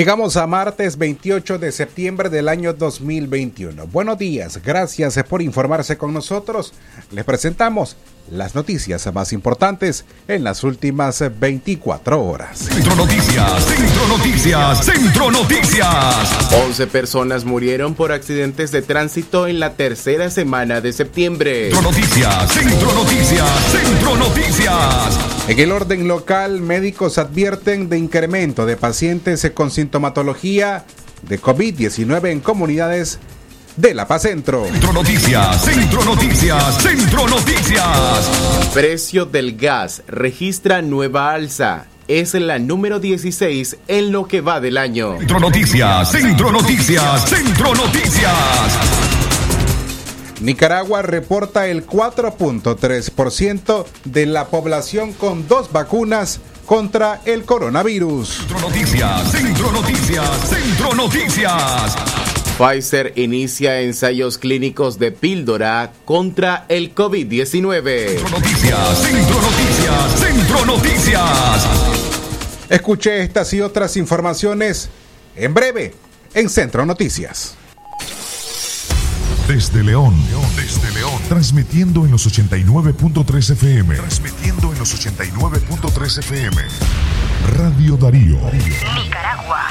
Llegamos a martes 28 de septiembre del año 2021. Buenos días, gracias por informarse con nosotros. Les presentamos las noticias más importantes en las últimas 24 horas. Centro Noticias, Centro Noticias, Centro Noticias. 11 personas murieron por accidentes de tránsito en la tercera semana de septiembre. Centro Noticias, Centro Noticias, Centro Noticias. En el orden local, médicos advierten de incremento de pacientes con sintomatología de COVID-19 en comunidades de La Paz Centro. Centro Noticias, Centro Noticias, Centro Noticias. Precio del gas registra nueva alza. Es la número 16 en lo que va del año. Centro Noticias, Centro Noticias, Centro Noticias. Nicaragua reporta el 4.3% de la población con dos vacunas contra el coronavirus. Centro Noticias, Centro Noticias, Centro Noticias. Pfizer inicia ensayos clínicos de píldora contra el COVID-19. Centro Noticias, Centro Noticias, Centro Noticias. Escuche estas y otras informaciones en breve en Centro Noticias. Desde León, desde León, transmitiendo en los 89.3 FM. Transmitiendo en los 89.3 FM. Radio Darío. Nicaragua.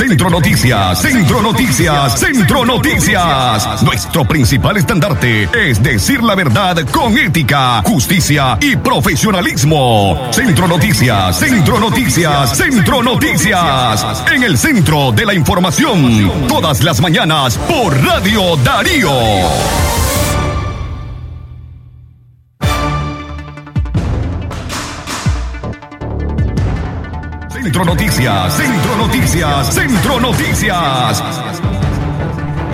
Centro Noticias, Centro Noticias, Centro Noticias. Nuestro principal estandarte es decir la verdad con ética, justicia y profesionalismo. Centro Noticias, Centro Noticias, Centro Noticias. En el centro de la información, todas las mañanas por Radio Darío. Centro Noticias, Centro Noticias, Centro Noticias.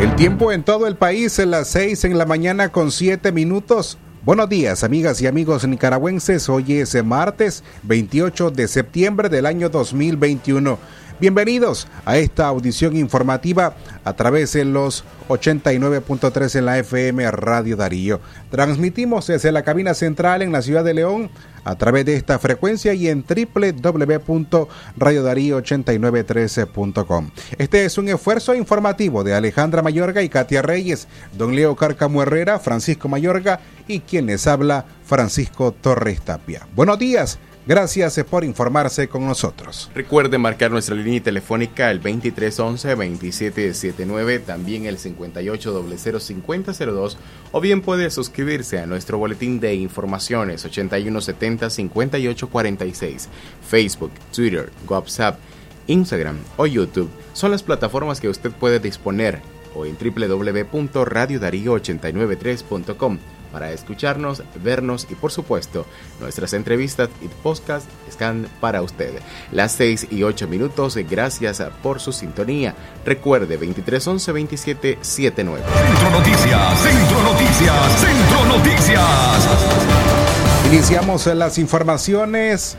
El tiempo en todo el país en las 6 en la mañana con 7 minutos. Buenos días, amigas y amigos nicaragüenses. Hoy es martes 28 de septiembre del año 2021. Bienvenidos a esta audición informativa a través de los 89.3 en la FM Radio Darío. Transmitimos desde la cabina central en la ciudad de León a través de esta frecuencia y en www.radiodarío8913.com. Este es un esfuerzo informativo de Alejandra Mayorga y Katia Reyes, don Leo Cárcamo Herrera, Francisco Mayorga y quien les habla, Francisco Torres Tapia. Buenos días. Gracias por informarse con nosotros. Recuerde marcar nuestra línea telefónica el 2311-2779, también el 5800-5002, o bien puede suscribirse a nuestro boletín de informaciones 8170-5846, Facebook, Twitter, WhatsApp, Instagram o YouTube. Son las plataformas que usted puede disponer o en www.radiodarío893.com para escucharnos, vernos y por supuesto nuestras entrevistas y podcast están para usted. Las 6 y 8 minutos, gracias por su sintonía. Recuerde 2311 2779. Centro Noticias, Centro Noticias, Centro Noticias. Iniciamos las informaciones.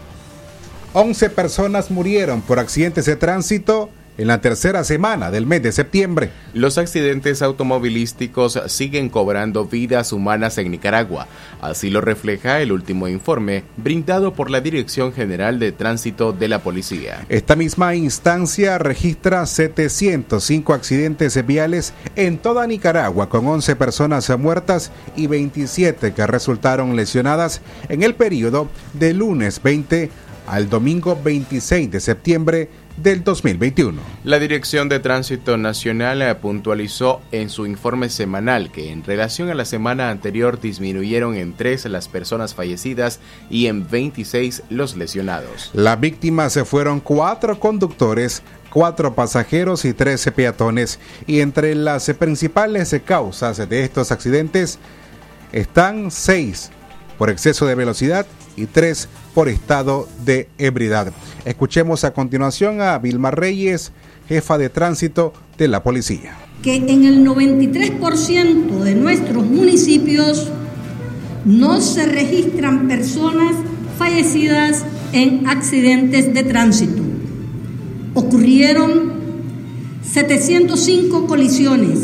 11 personas murieron por accidentes de tránsito en la tercera semana del mes de septiembre. Los accidentes automovilísticos siguen cobrando vidas humanas en Nicaragua. Así lo refleja el último informe brindado por la Dirección General de Tránsito de la Policía. Esta misma instancia registra 705 accidentes viales en toda Nicaragua, con 11 personas muertas y 27 que resultaron lesionadas en el periodo de lunes 20 al domingo 26 de septiembre del 2021. La Dirección de Tránsito Nacional eh, puntualizó en su informe semanal que en relación a la semana anterior disminuyeron en 3 las personas fallecidas y en 26 los lesionados. Las víctimas se fueron cuatro conductores, cuatro pasajeros y 13 peatones. Y entre las principales causas de estos accidentes están seis por exceso de velocidad y tres por estado de ebriedad. Escuchemos a continuación a Vilma Reyes, jefa de tránsito de la policía. Que en el 93% de nuestros municipios no se registran personas fallecidas en accidentes de tránsito. Ocurrieron 705 colisiones.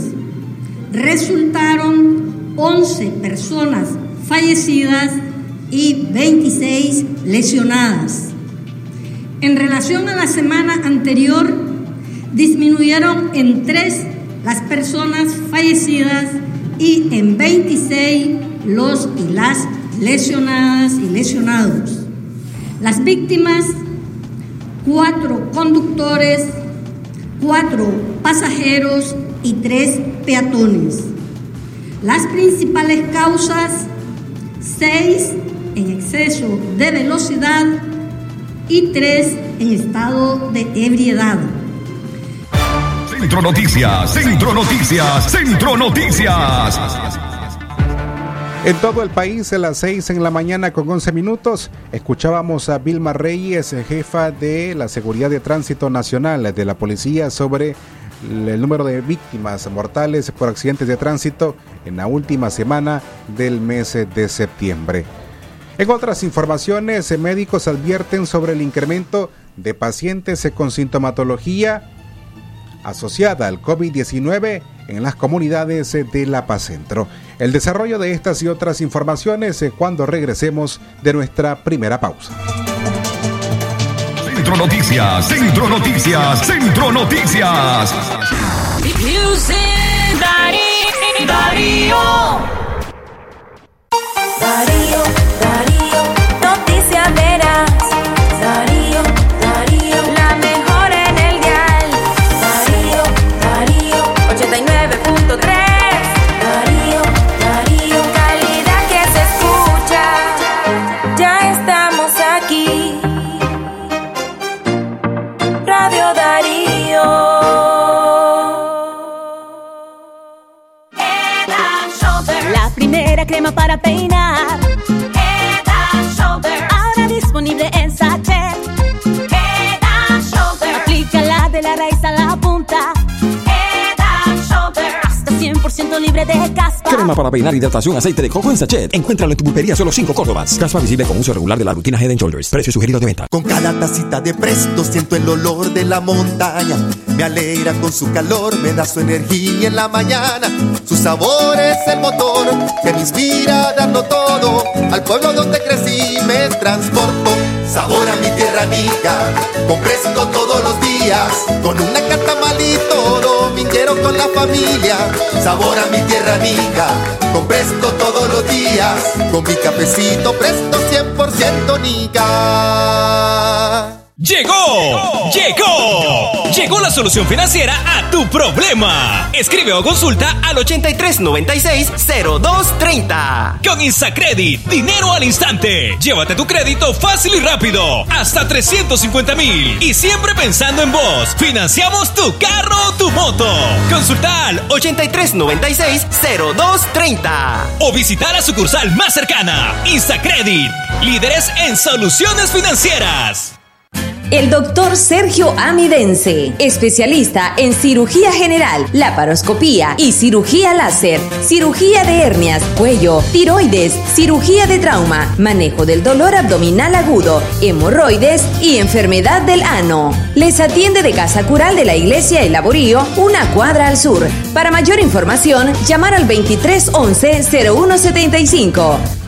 Resultaron 11 personas fallecidas y 26 lesionadas. En relación a la semana anterior, disminuyeron en 3 las personas fallecidas y en 26 los y las lesionadas y lesionados. Las víctimas, cuatro conductores, cuatro pasajeros y tres peatones. Las principales causas, seis en exceso de velocidad y tres en estado de ebriedad. Centro Noticias, Centro Noticias, Centro Noticias. En todo el país, a las 6 en la mañana con 11 minutos, escuchábamos a Vilma Reyes, jefa de la Seguridad de Tránsito Nacional de la Policía, sobre el número de víctimas mortales por accidentes de tránsito en la última semana del mes de septiembre. En otras informaciones, médicos advierten sobre el incremento de pacientes con sintomatología asociada al COVID-19 en las comunidades de La Paz Centro. El desarrollo de estas y otras informaciones cuando regresemos de nuestra primera pausa. Centro Noticias, Centro Noticias, Centro Noticias. Crema para peinar. Head and Shoulder. Ahora disponible en sachet. Head and Shoulder. Aplícala de la raíz a la punta. 100% libre de caspa. Crema para peinar, hidratación, aceite de coco en sachet. Encuéntralo en tu pulpería solo 5 Córdobas. Caspa visible con uso regular de la rutina Head and Shoulders. Precio sugerido de venta. Con cada tacita de presto siento el olor de la montaña. Me alegra con su calor, me da su energía en la mañana. Su sabor es el motor que me inspira a darlo todo. Al pueblo donde crecí me transporto. Sabor a mi tierra amiga, con presto todos los días. Con una carta malito, dominguero con la familia. Sabor a mi tierra amiga, con presto todos los días. Con mi cafecito presto 100% nica. Llegó, llegó, llegó la solución financiera a tu problema. Escribe o consulta al 8396-0230. Con Instacredit, dinero al instante. Llévate tu crédito fácil y rápido, hasta 350 mil. Y siempre pensando en vos, financiamos tu carro o tu moto. Consulta al 8396-0230. O visitar la sucursal más cercana. Instacredit, líderes en soluciones financieras. El doctor Sergio Amidense, especialista en cirugía general, laparoscopía y cirugía láser, cirugía de hernias, cuello, tiroides, cirugía de trauma, manejo del dolor abdominal agudo, hemorroides y enfermedad del ano. Les atiende de Casa Cural de la Iglesia El Laborío, una cuadra al sur. Para mayor información, llamar al 2311-0175.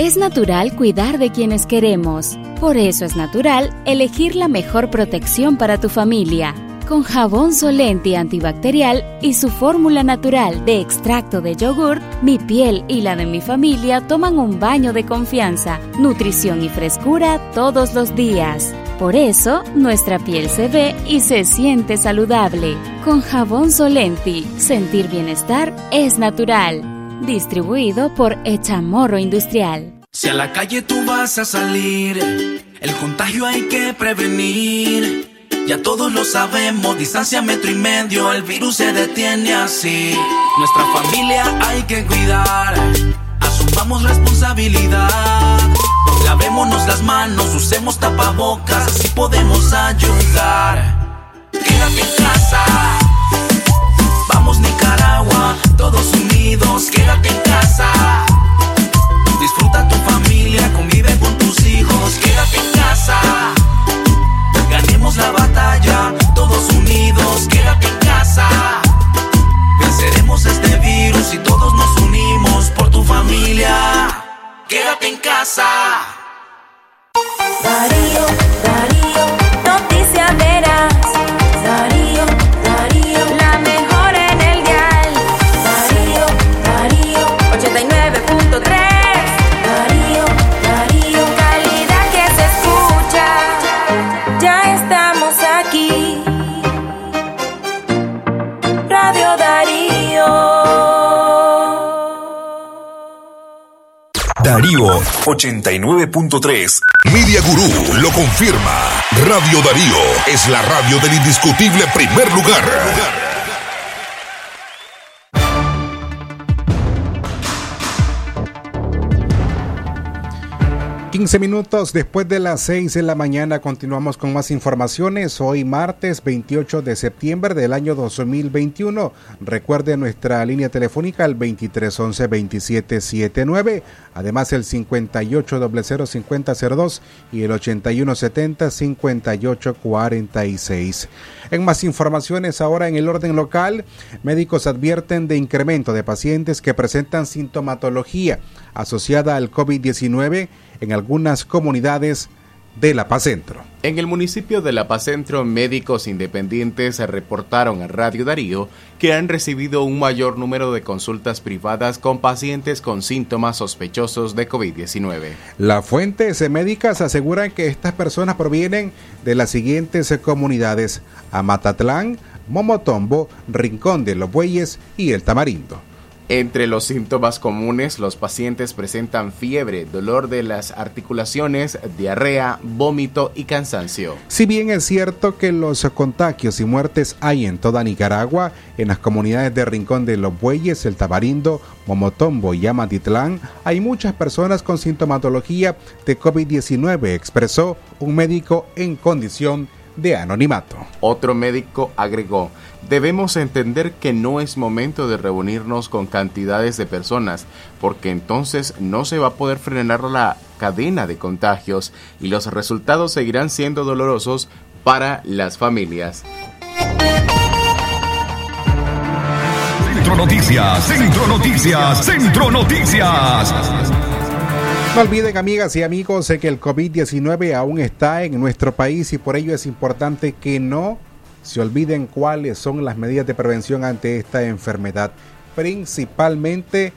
Es natural cuidar de quienes queremos. Por eso es natural elegir la mejor protección para tu familia. Con jabón Solenti antibacterial y su fórmula natural de extracto de yogur, mi piel y la de mi familia toman un baño de confianza, nutrición y frescura todos los días. Por eso, nuestra piel se ve y se siente saludable. Con jabón Solenti, sentir bienestar es natural. Distribuido por Echamorro Industrial. Si a la calle tú vas a salir, el contagio hay que prevenir. Ya todos lo sabemos, distancia metro y medio, el virus se detiene así. Nuestra familia hay que cuidar, asumamos responsabilidad. Lavémonos las manos, usemos tapabocas, así podemos ayudar. Quédate en casa. Todos unidos, quédate en casa. Disfruta tu familia, convive con tus hijos, quédate en casa. Darío 89.3. Media Gurú lo confirma. Radio Darío es la radio del indiscutible primer lugar. 15 minutos después de las 6 de la mañana continuamos con más informaciones. Hoy martes 28 de septiembre del año 2021. Recuerde nuestra línea telefónica al 2311-2779. Además el 58005002 y el 8170-5846. En más informaciones ahora en el orden local, médicos advierten de incremento de pacientes que presentan sintomatología asociada al COVID-19 en algunas comunidades de La Paz Centro. En el municipio de La Paz Centro, médicos independientes reportaron a Radio Darío que han recibido un mayor número de consultas privadas con pacientes con síntomas sospechosos de COVID-19. Las fuentes médicas aseguran que estas personas provienen de las siguientes comunidades: Amatatlán, Momotombo, Rincón de los Bueyes y El Tamarindo. Entre los síntomas comunes, los pacientes presentan fiebre, dolor de las articulaciones, diarrea, vómito y cansancio. Si bien es cierto que los contagios y muertes hay en toda Nicaragua, en las comunidades de Rincón de los Bueyes, El Tabarindo, Momotombo y Amatitlán, hay muchas personas con sintomatología de COVID-19, expresó un médico en condición de anonimato. Otro médico agregó, debemos entender que no es momento de reunirnos con cantidades de personas, porque entonces no se va a poder frenar la cadena de contagios y los resultados seguirán siendo dolorosos para las familias. Centro Noticias, Centro Noticias, Centro Noticias. No olviden, amigas y amigos, que el COVID-19 aún está en nuestro país y por ello es importante que no se olviden cuáles son las medidas de prevención ante esta enfermedad. Principalmente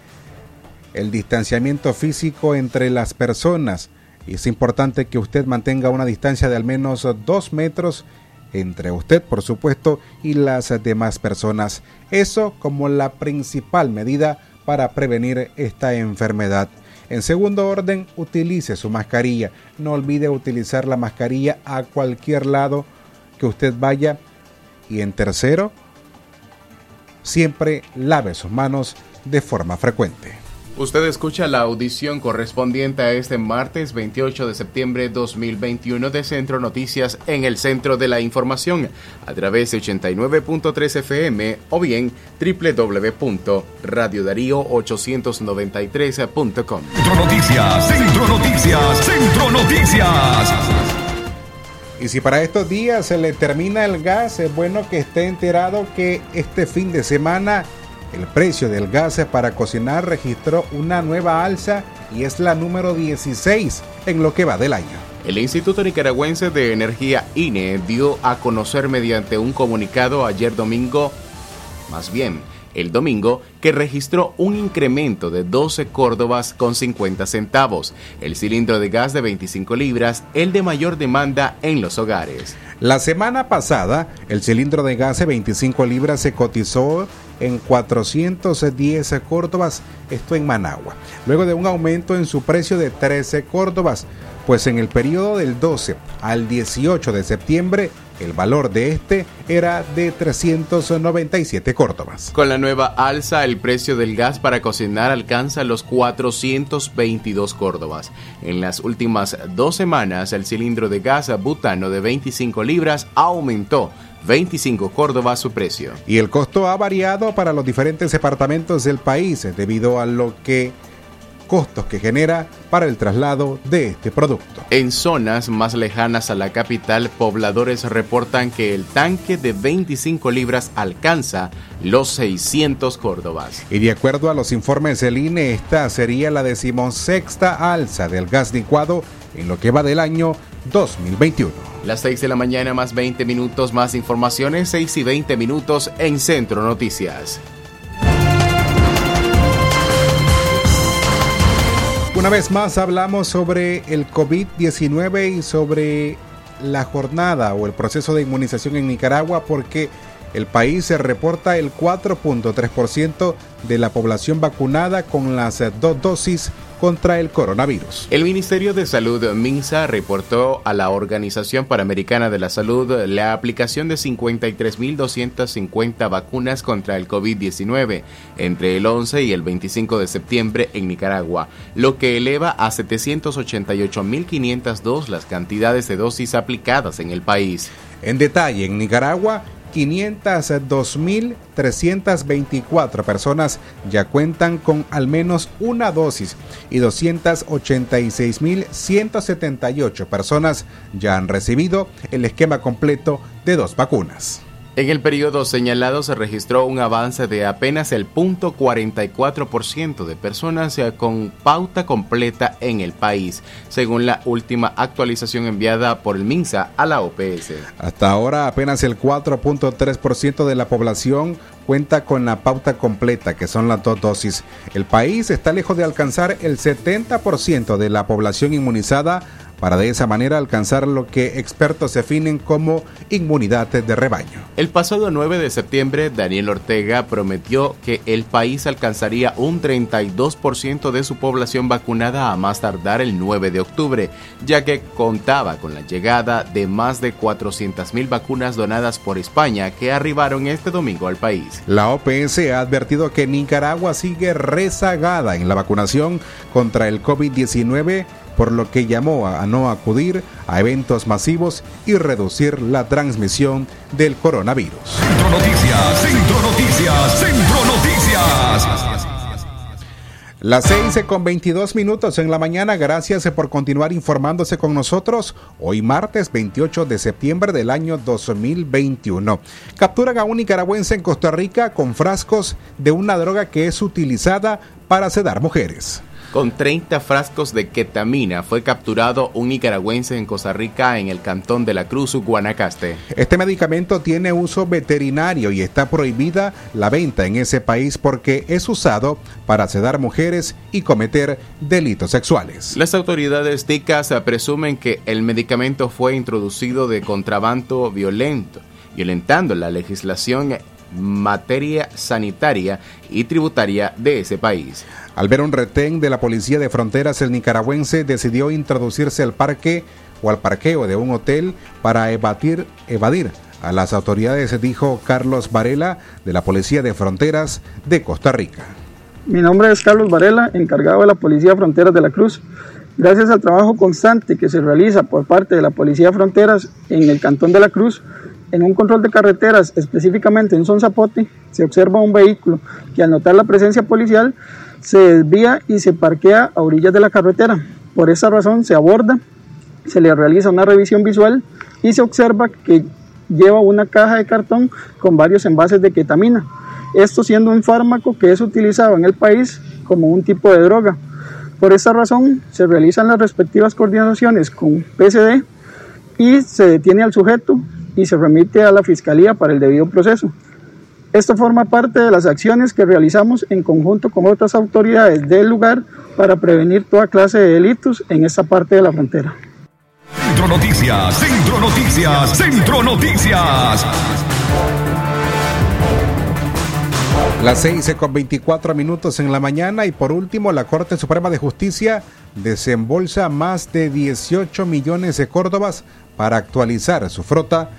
el distanciamiento físico entre las personas. Es importante que usted mantenga una distancia de al menos dos metros entre usted, por supuesto, y las demás personas. Eso como la principal medida para prevenir esta enfermedad. En segundo orden, utilice su mascarilla. No olvide utilizar la mascarilla a cualquier lado que usted vaya. Y en tercero, siempre lave sus manos de forma frecuente. Usted escucha la audición correspondiente a este martes 28 de septiembre de 2021 de Centro Noticias en el Centro de la Información a través de 89.3 FM o bien www.radiodarío893.com. Centro Noticias, Centro Noticias, Centro Noticias. Y si para estos días se le termina el gas, es bueno que esté enterado que este fin de semana el precio del gas para cocinar registró una nueva alza y es la número 16 en lo que va del año. El Instituto Nicaragüense de Energía INE dio a conocer mediante un comunicado ayer domingo, más bien el domingo, que registró un incremento de 12 córdobas con 50 centavos, el cilindro de gas de 25 libras, el de mayor demanda en los hogares. La semana pasada, el cilindro de gas de 25 libras se cotizó en 410 córdobas, esto en Managua, luego de un aumento en su precio de 13 córdobas, pues en el periodo del 12 al 18 de septiembre el valor de este era de 397 córdobas. Con la nueva alza, el precio del gas para cocinar alcanza los 422 córdobas. En las últimas dos semanas, el cilindro de gas butano de 25 libras aumentó 25 Córdoba su precio. Y el costo ha variado para los diferentes departamentos del país debido a lo que costos que genera para el traslado de este producto. En zonas más lejanas a la capital, pobladores reportan que el tanque de 25 libras alcanza los 600 córdobas. Y de acuerdo a los informes del INE, esta sería la decimosexta alza del gas licuado en lo que va del año 2021. Las 6 de la mañana más 20 minutos más informaciones, 6 y 20 minutos en Centro Noticias. Una vez más hablamos sobre el COVID-19 y sobre la jornada o el proceso de inmunización en Nicaragua porque el país se reporta el 4.3% de la población vacunada con las dos dosis contra el coronavirus. El Ministerio de Salud MINSA reportó a la Organización Panamericana de la Salud la aplicación de 53.250 vacunas contra el COVID-19 entre el 11 y el 25 de septiembre en Nicaragua, lo que eleva a 788.502 las cantidades de dosis aplicadas en el país. En detalle, en Nicaragua, 502.324 personas ya cuentan con al menos una dosis y 286.178 personas ya han recibido el esquema completo de dos vacunas. En el periodo señalado se registró un avance de apenas el 0.44% de personas eh, con pauta completa en el país, según la última actualización enviada por el MINSA a la OPS. Hasta ahora apenas el 4.3% de la población cuenta con la pauta completa, que son las dos dosis. El país está lejos de alcanzar el 70% de la población inmunizada para de esa manera alcanzar lo que expertos definen como inmunidad de rebaño. El pasado 9 de septiembre, Daniel Ortega prometió que el país alcanzaría un 32% de su población vacunada a más tardar el 9 de octubre, ya que contaba con la llegada de más de 400.000 vacunas donadas por España que arribaron este domingo al país. La OPS ha advertido que Nicaragua sigue rezagada en la vacunación contra el COVID-19 por lo que llamó a no acudir a eventos masivos y reducir la transmisión del coronavirus. Centro Noticias, Centro Noticias, Centro Noticias. Las 6 con 22 minutos en la mañana. Gracias por continuar informándose con nosotros. Hoy martes 28 de septiembre del año 2021. Capturan a un nicaragüense en Costa Rica con frascos de una droga que es utilizada para sedar mujeres. Con 30 frascos de ketamina fue capturado un nicaragüense en Costa Rica en el cantón de la Cruz, Guanacaste. Este medicamento tiene uso veterinario y está prohibida la venta en ese país porque es usado para sedar mujeres y cometer delitos sexuales. Las autoridades ticas presumen que el medicamento fue introducido de contrabando violento, violentando la legislación materia sanitaria y tributaria de ese país. Al ver un retén de la Policía de Fronteras, el nicaragüense decidió introducirse al parque o al parqueo de un hotel para evadir, evadir a las autoridades, dijo Carlos Varela de la Policía de Fronteras de Costa Rica. Mi nombre es Carlos Varela, encargado de la Policía de Fronteras de la Cruz. Gracias al trabajo constante que se realiza por parte de la Policía de Fronteras en el Cantón de la Cruz, en un control de carreteras, específicamente en Son Zapote, se observa un vehículo que al notar la presencia policial se desvía y se parquea a orillas de la carretera. Por esa razón se aborda, se le realiza una revisión visual y se observa que lleva una caja de cartón con varios envases de ketamina. Esto siendo un fármaco que es utilizado en el país como un tipo de droga. Por esta razón se realizan las respectivas coordinaciones con PCD y se detiene al sujeto y se remite a la fiscalía para el debido proceso. Esto forma parte de las acciones que realizamos en conjunto con otras autoridades del lugar para prevenir toda clase de delitos en esta parte de la frontera. Centro Noticias, Centro Noticias, Centro Noticias. Las 6 con 24 minutos en la mañana y por último la Corte Suprema de Justicia desembolsa más de 18 millones de córdobas para actualizar su frota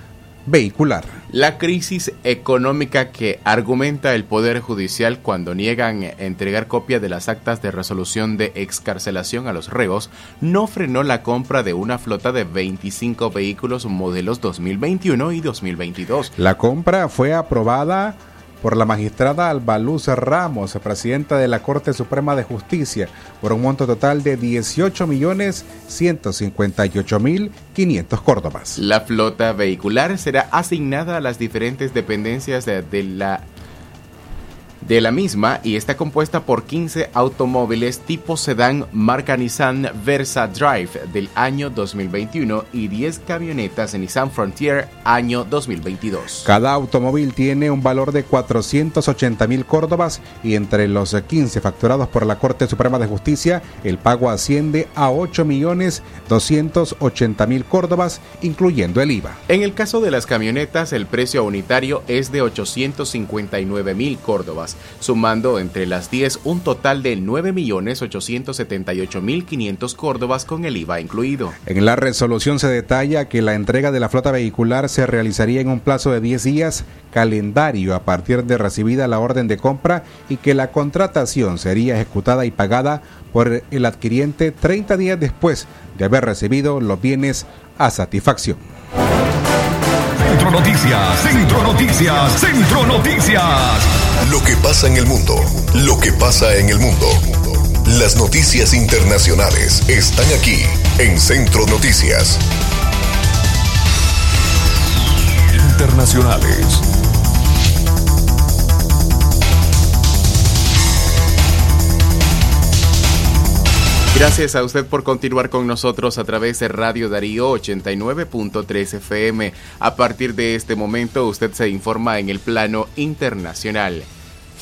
vehicular. La crisis económica que argumenta el Poder Judicial cuando niegan entregar copia de las actas de resolución de excarcelación a los reos no frenó la compra de una flota de 25 vehículos modelos 2021 y 2022. La compra fue aprobada por la magistrada Albaluz Ramos, presidenta de la Corte Suprema de Justicia, por un monto total de 18 millones 158 mil 500 córdobas. La flota vehicular será asignada a las diferentes dependencias de, de la de la misma y está compuesta por 15 automóviles tipo sedán marca Nissan Versa Drive del año 2021 y 10 camionetas Nissan Frontier año 2022. Cada automóvil tiene un valor de 480 mil córdobas y entre los 15 facturados por la Corte Suprema de Justicia el pago asciende a 8 millones 280 mil córdobas incluyendo el IVA. En el caso de las camionetas el precio unitario es de 859 mil córdobas personas, sumando entre las 10 un total de 9.878.500 córdobas con el IVA incluido. En la resolución se detalla que la entrega de la flota vehicular se realizaría en un plazo de 10 días calendario a partir de recibida la orden de compra y que la contratación sería ejecutada y pagada por el adquiriente 30 días después de haber recibido los bienes a satisfacción. Centro Noticias, Centro Noticias, Centro Noticias. Lo que pasa en el mundo, lo que pasa en el mundo. Las noticias internacionales están aquí en Centro Noticias. Internacionales. Gracias a usted por continuar con nosotros a través de Radio Darío 89.3 FM. A partir de este momento usted se informa en el plano internacional.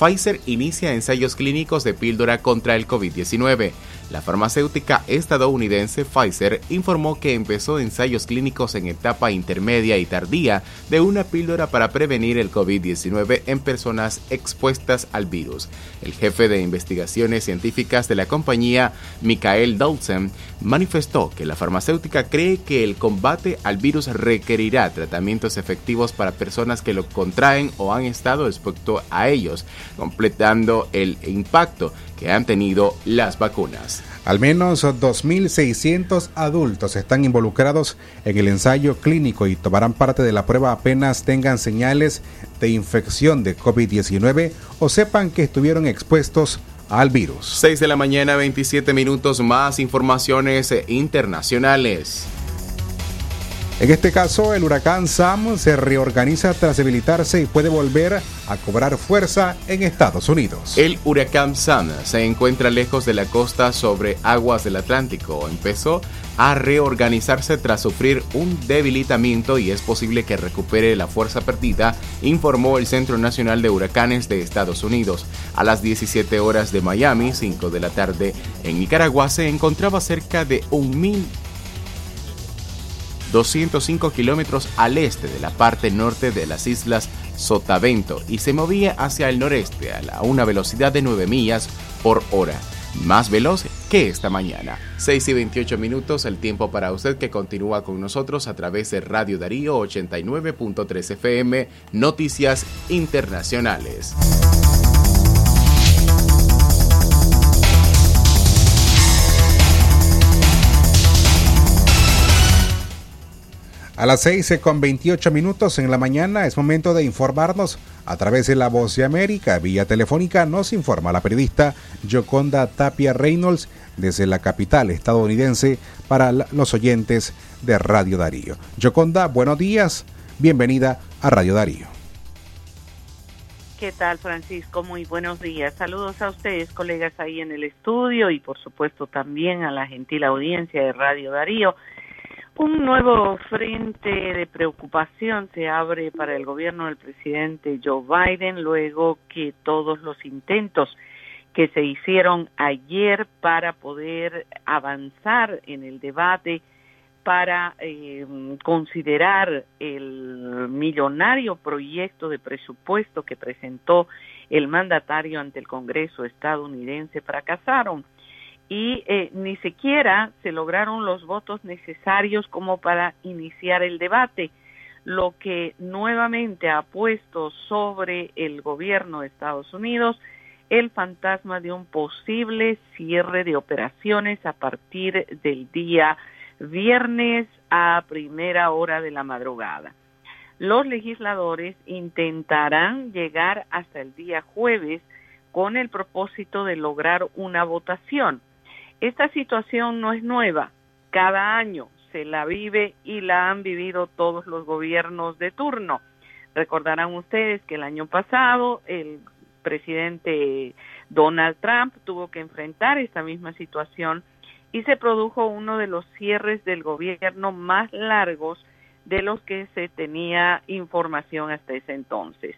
Pfizer inicia ensayos clínicos de píldora contra el COVID-19. La farmacéutica estadounidense Pfizer informó que empezó ensayos clínicos en etapa intermedia y tardía de una píldora para prevenir el COVID-19 en personas expuestas al virus. El jefe de investigaciones científicas de la compañía, Michael Dawson, manifestó que la farmacéutica cree que el combate al virus requerirá tratamientos efectivos para personas que lo contraen o han estado expuestos a ellos, completando el impacto que han tenido las vacunas. Al menos 2.600 adultos están involucrados en el ensayo clínico y tomarán parte de la prueba apenas tengan señales de infección de COVID-19 o sepan que estuvieron expuestos al virus. 6 de la mañana, 27 minutos más informaciones internacionales. En este caso, el huracán Sam se reorganiza tras debilitarse y puede volver a cobrar fuerza en Estados Unidos. El huracán Sam se encuentra lejos de la costa sobre aguas del Atlántico. Empezó a reorganizarse tras sufrir un debilitamiento y es posible que recupere la fuerza perdida, informó el Centro Nacional de Huracanes de Estados Unidos. A las 17 horas de Miami, 5 de la tarde, en Nicaragua se encontraba cerca de un mil 205 kilómetros al este de la parte norte de las islas Sotavento y se movía hacia el noreste a una velocidad de 9 millas por hora, más veloz que esta mañana. 6 y 28 minutos, el tiempo para usted que continúa con nosotros a través de Radio Darío 89.3 FM, Noticias Internacionales. A las 6 con 28 minutos en la mañana es momento de informarnos a través de La Voz de América. Vía telefónica nos informa la periodista Joconda Tapia Reynolds desde la capital estadounidense para los oyentes de Radio Darío. Joconda, buenos días. Bienvenida a Radio Darío. ¿Qué tal, Francisco? Muy buenos días. Saludos a ustedes, colegas ahí en el estudio y por supuesto también a la gentil audiencia de Radio Darío. Un nuevo frente de preocupación se abre para el gobierno del presidente Joe Biden luego que todos los intentos que se hicieron ayer para poder avanzar en el debate para eh, considerar el millonario proyecto de presupuesto que presentó el mandatario ante el Congreso estadounidense fracasaron y eh, ni siquiera se lograron los votos necesarios como para iniciar el debate, lo que nuevamente ha puesto sobre el gobierno de Estados Unidos el fantasma de un posible cierre de operaciones a partir del día viernes a primera hora de la madrugada. Los legisladores intentarán llegar hasta el día jueves con el propósito de lograr una votación esta situación no es nueva. Cada año se la vive y la han vivido todos los gobiernos de turno. Recordarán ustedes que el año pasado el presidente Donald Trump tuvo que enfrentar esta misma situación y se produjo uno de los cierres del gobierno más largos de los que se tenía información hasta ese entonces.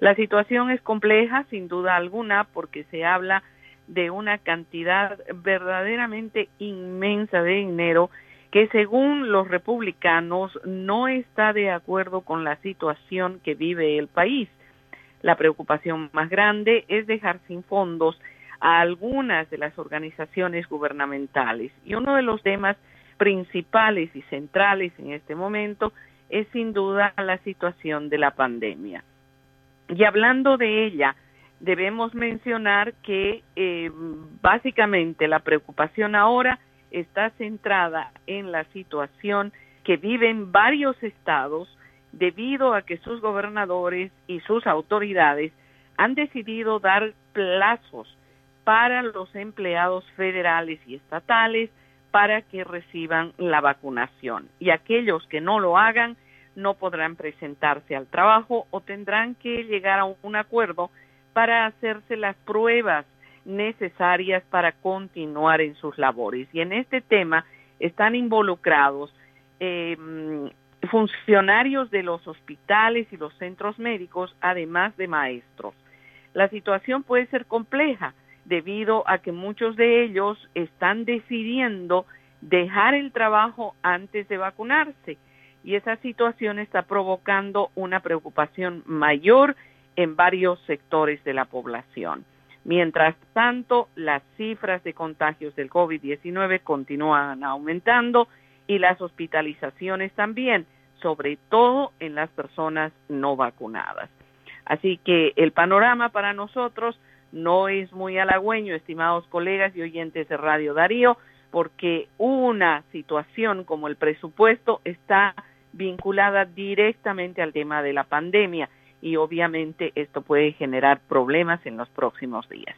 La situación es compleja, sin duda alguna, porque se habla de una cantidad verdaderamente inmensa de dinero que según los republicanos no está de acuerdo con la situación que vive el país. La preocupación más grande es dejar sin fondos a algunas de las organizaciones gubernamentales. Y uno de los temas principales y centrales en este momento es sin duda la situación de la pandemia. Y hablando de ella, debemos mencionar que eh, básicamente la preocupación ahora está centrada en la situación que viven varios estados debido a que sus gobernadores y sus autoridades han decidido dar plazos para los empleados federales y estatales para que reciban la vacunación. Y aquellos que no lo hagan no podrán presentarse al trabajo o tendrán que llegar a un acuerdo para hacerse las pruebas necesarias para continuar en sus labores. Y en este tema están involucrados eh, funcionarios de los hospitales y los centros médicos, además de maestros. La situación puede ser compleja debido a que muchos de ellos están decidiendo dejar el trabajo antes de vacunarse y esa situación está provocando una preocupación mayor en varios sectores de la población. Mientras tanto, las cifras de contagios del COVID-19 continúan aumentando y las hospitalizaciones también, sobre todo en las personas no vacunadas. Así que el panorama para nosotros no es muy halagüeño, estimados colegas y oyentes de Radio Darío, porque una situación como el presupuesto está vinculada directamente al tema de la pandemia y obviamente esto puede generar problemas en los próximos días.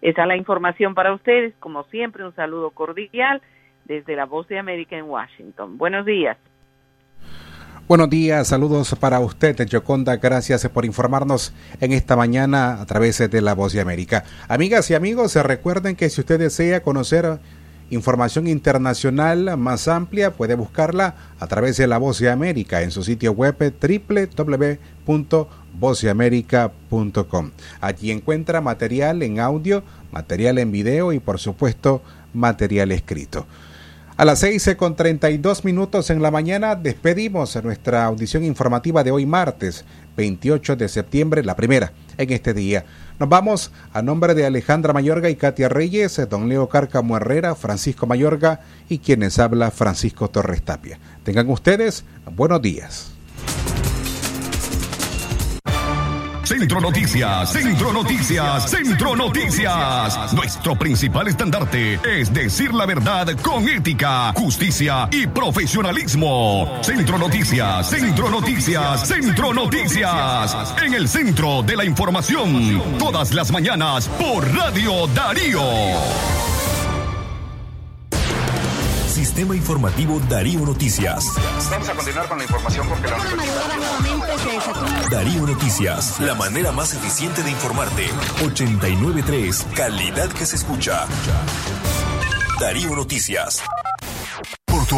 Esa es la información para ustedes. Como siempre, un saludo cordial desde la Voz de América en Washington. Buenos días. Buenos días, saludos para usted, Yoconda. Gracias por informarnos en esta mañana a través de la Voz de América. Amigas y amigos, recuerden que si usted desea conocer información internacional más amplia, puede buscarla a través de la Voz de América en su sitio web www.voceamerica.com. Allí encuentra material en audio, material en video y por supuesto material escrito. A las 6 con 32 minutos en la mañana despedimos nuestra audición informativa de hoy martes 28 de septiembre, la primera en este día. Nos vamos a nombre de Alejandra Mayorga y Katia Reyes, don Leo Cárcamo Herrera, Francisco Mayorga y quienes habla Francisco Torres Tapia. Tengan ustedes buenos días. Centro Noticias, Centro Noticias, Centro Noticias. Nuestro principal estandarte es decir la verdad con ética, justicia y profesionalismo. Centro Noticias, Centro Noticias, Centro Noticias. En el centro de la información, todas las mañanas por Radio Darío. Sistema Informativo Darío Noticias. Vamos a continuar con la información porque la Darío Noticias, la manera más eficiente de informarte. 893, calidad que se escucha. Darío Noticias.